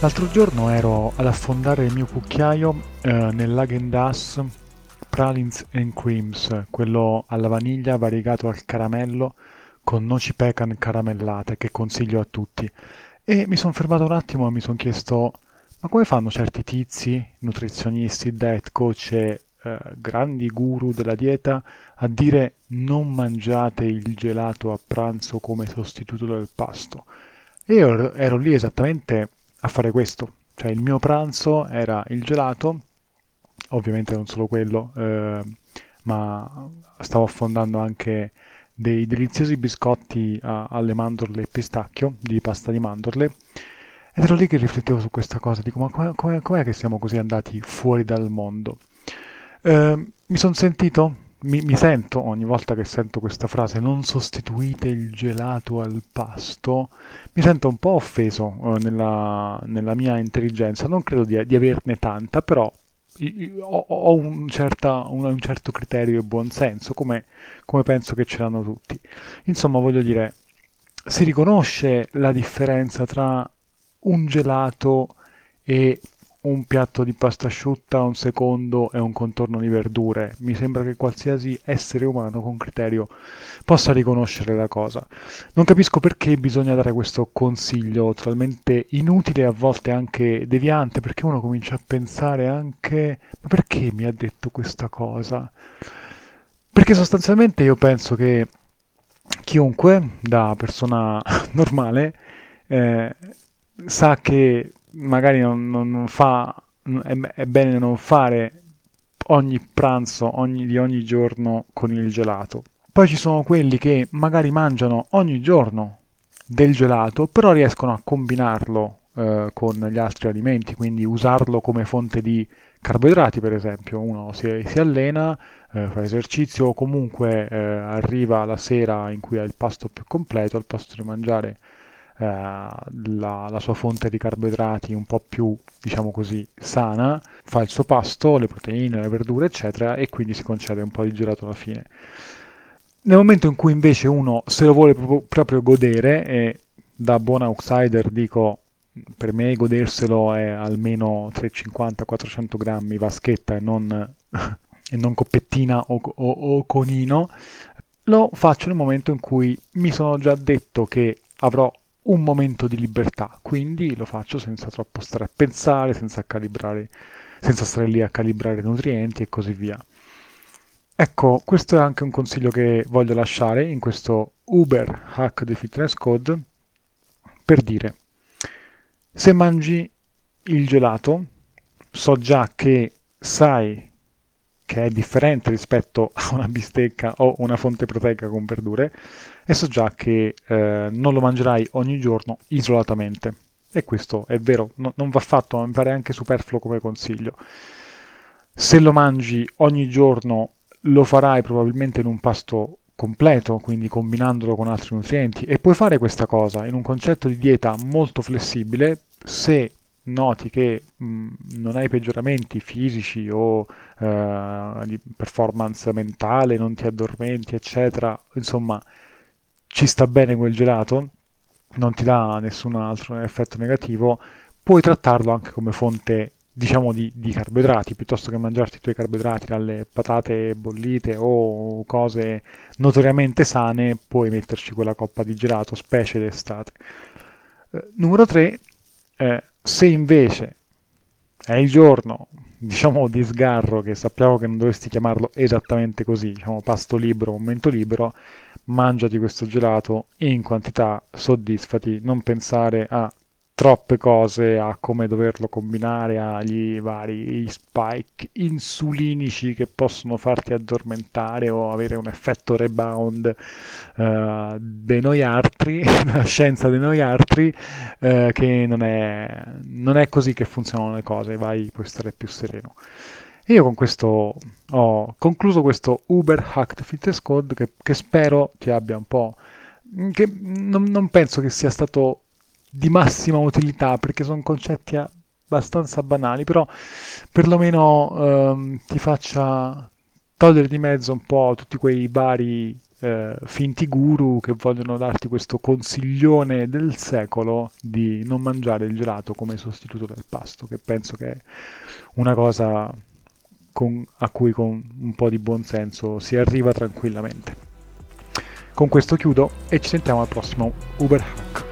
L'altro giorno ero ad affondare il mio cucchiaio eh, nell'Agendas Pralines and Creams, quello alla vaniglia variegato al caramello con noci pecan caramellate che consiglio a tutti. E mi sono fermato un attimo e mi sono chiesto ma come fanno certi tizi, nutrizionisti, diet coach e eh, grandi guru della dieta a dire non mangiate il gelato a pranzo come sostituto del pasto? E io ero lì esattamente a fare questo. Cioè il mio pranzo era il gelato, ovviamente non solo quello, eh, ma stavo affondando anche dei deliziosi biscotti a, alle mandorle e pistacchio, di pasta di mandorle, ed ero lì che riflettevo su questa cosa, dico ma com'è, com'è, che siamo così andati fuori dal mondo? Eh, mi sono sentito mi, mi, sento ogni volta che sento questa frase non sostituite il gelato al pasto, mi sento un po' offeso eh, nella, nella, mia intelligenza, non credo di, di averne tanta, però ho, ho un, certa, un, un, certo criterio e buonsenso, come, come penso che ce l'hanno tutti. Insomma, voglio dire, si riconosce la differenza tra un gelato e un piatto di pasta asciutta, un secondo e un contorno di verdure. Mi sembra che qualsiasi essere umano con criterio possa riconoscere la cosa. Non capisco perché bisogna dare questo consiglio talmente inutile e a volte anche deviante, perché uno comincia a pensare anche ma perché mi ha detto questa cosa? Perché sostanzialmente io penso che chiunque, da persona normale, eh, sa che magari non, non, non fa, è, è, bene non fare ogni pranzo ogni, di ogni giorno con il gelato. Poi ci sono quelli che magari mangiano ogni giorno del gelato, però riescono a combinarlo eh, con gli altri alimenti, quindi usarlo come fonte di carboidrati, per esempio. Uno si, si allena, eh, fa esercizio o comunque eh, arriva la sera in cui ha il pasto più completo, al posto di mangiare la, la, sua fonte di carboidrati un po' più, diciamo così, sana, fa il suo pasto, le proteine, le verdure, eccetera, e quindi si concede un po' di gelato alla fine. Nel momento in cui invece uno se lo vuole proprio, proprio godere, e da buon outsider dico per me goderselo è almeno 350-400 grammi vaschetta e non, e non coppettina o, o, o, conino, lo faccio nel momento in cui mi sono già detto che avrò un momento di libertà, quindi lo faccio senza troppo stare a pensare, senza calibrare, senza stare lì a calibrare nutrienti e così via. Ecco, questo è anche un consiglio che voglio lasciare in questo Uber Hack the Fitness Code per dire, se mangi il gelato, so già che sai che è differente rispetto a una bistecca o una fonte proteica con verdure, e so già che eh, non lo mangerai ogni giorno isolatamente. E questo è vero, no, non va fatto, mi pare anche superfluo come consiglio. Se lo mangi ogni giorno lo farai probabilmente in un pasto completo, quindi combinandolo con altri nutrienti, e puoi fare questa cosa in un concetto di dieta molto flessibile se noti che mh, non hai peggioramenti fisici o eh, di performance mentale, non ti addormenti, eccetera, insomma, ci sta bene quel gelato, non ti dà nessun altro effetto negativo, puoi trattarlo anche come fonte diciamo di, di, carboidrati piuttosto che mangiarti i tuoi carboidrati dalle patate bollite o cose notoriamente sane puoi metterci quella coppa di gelato specie d'estate. Eh, numero 3 eh, se invece è il giorno diciamo di sgarro che sappiamo che non dovresti chiamarlo esattamente così diciamo pasto libero momento libero mangiati questo gelato in quantità, soddisfati, non pensare a troppe cose, a come doverlo combinare agli vari spike insulinici che possono farti addormentare o avere un effetto rebound uh, dei noi altri, la scienza dei noi altri, uh, che non è, non è così che funzionano le cose, vai, puoi stare più sereno. Io con questo ho concluso questo Uber Hacked Fitness Code che, che spero ti abbia un po'... che non, non, penso che sia stato di massima utilità perché sono concetti abbastanza banali, però perlomeno ehm, ti faccia togliere di mezzo un po' tutti quei vari eh, finti guru che vogliono darti questo consiglione del secolo di non mangiare il gelato come sostituto del pasto, che penso che è una cosa con, a cui con un po' di buonsenso si arriva tranquillamente. Con questo chiudo e ci sentiamo al prossimo Uber Hack.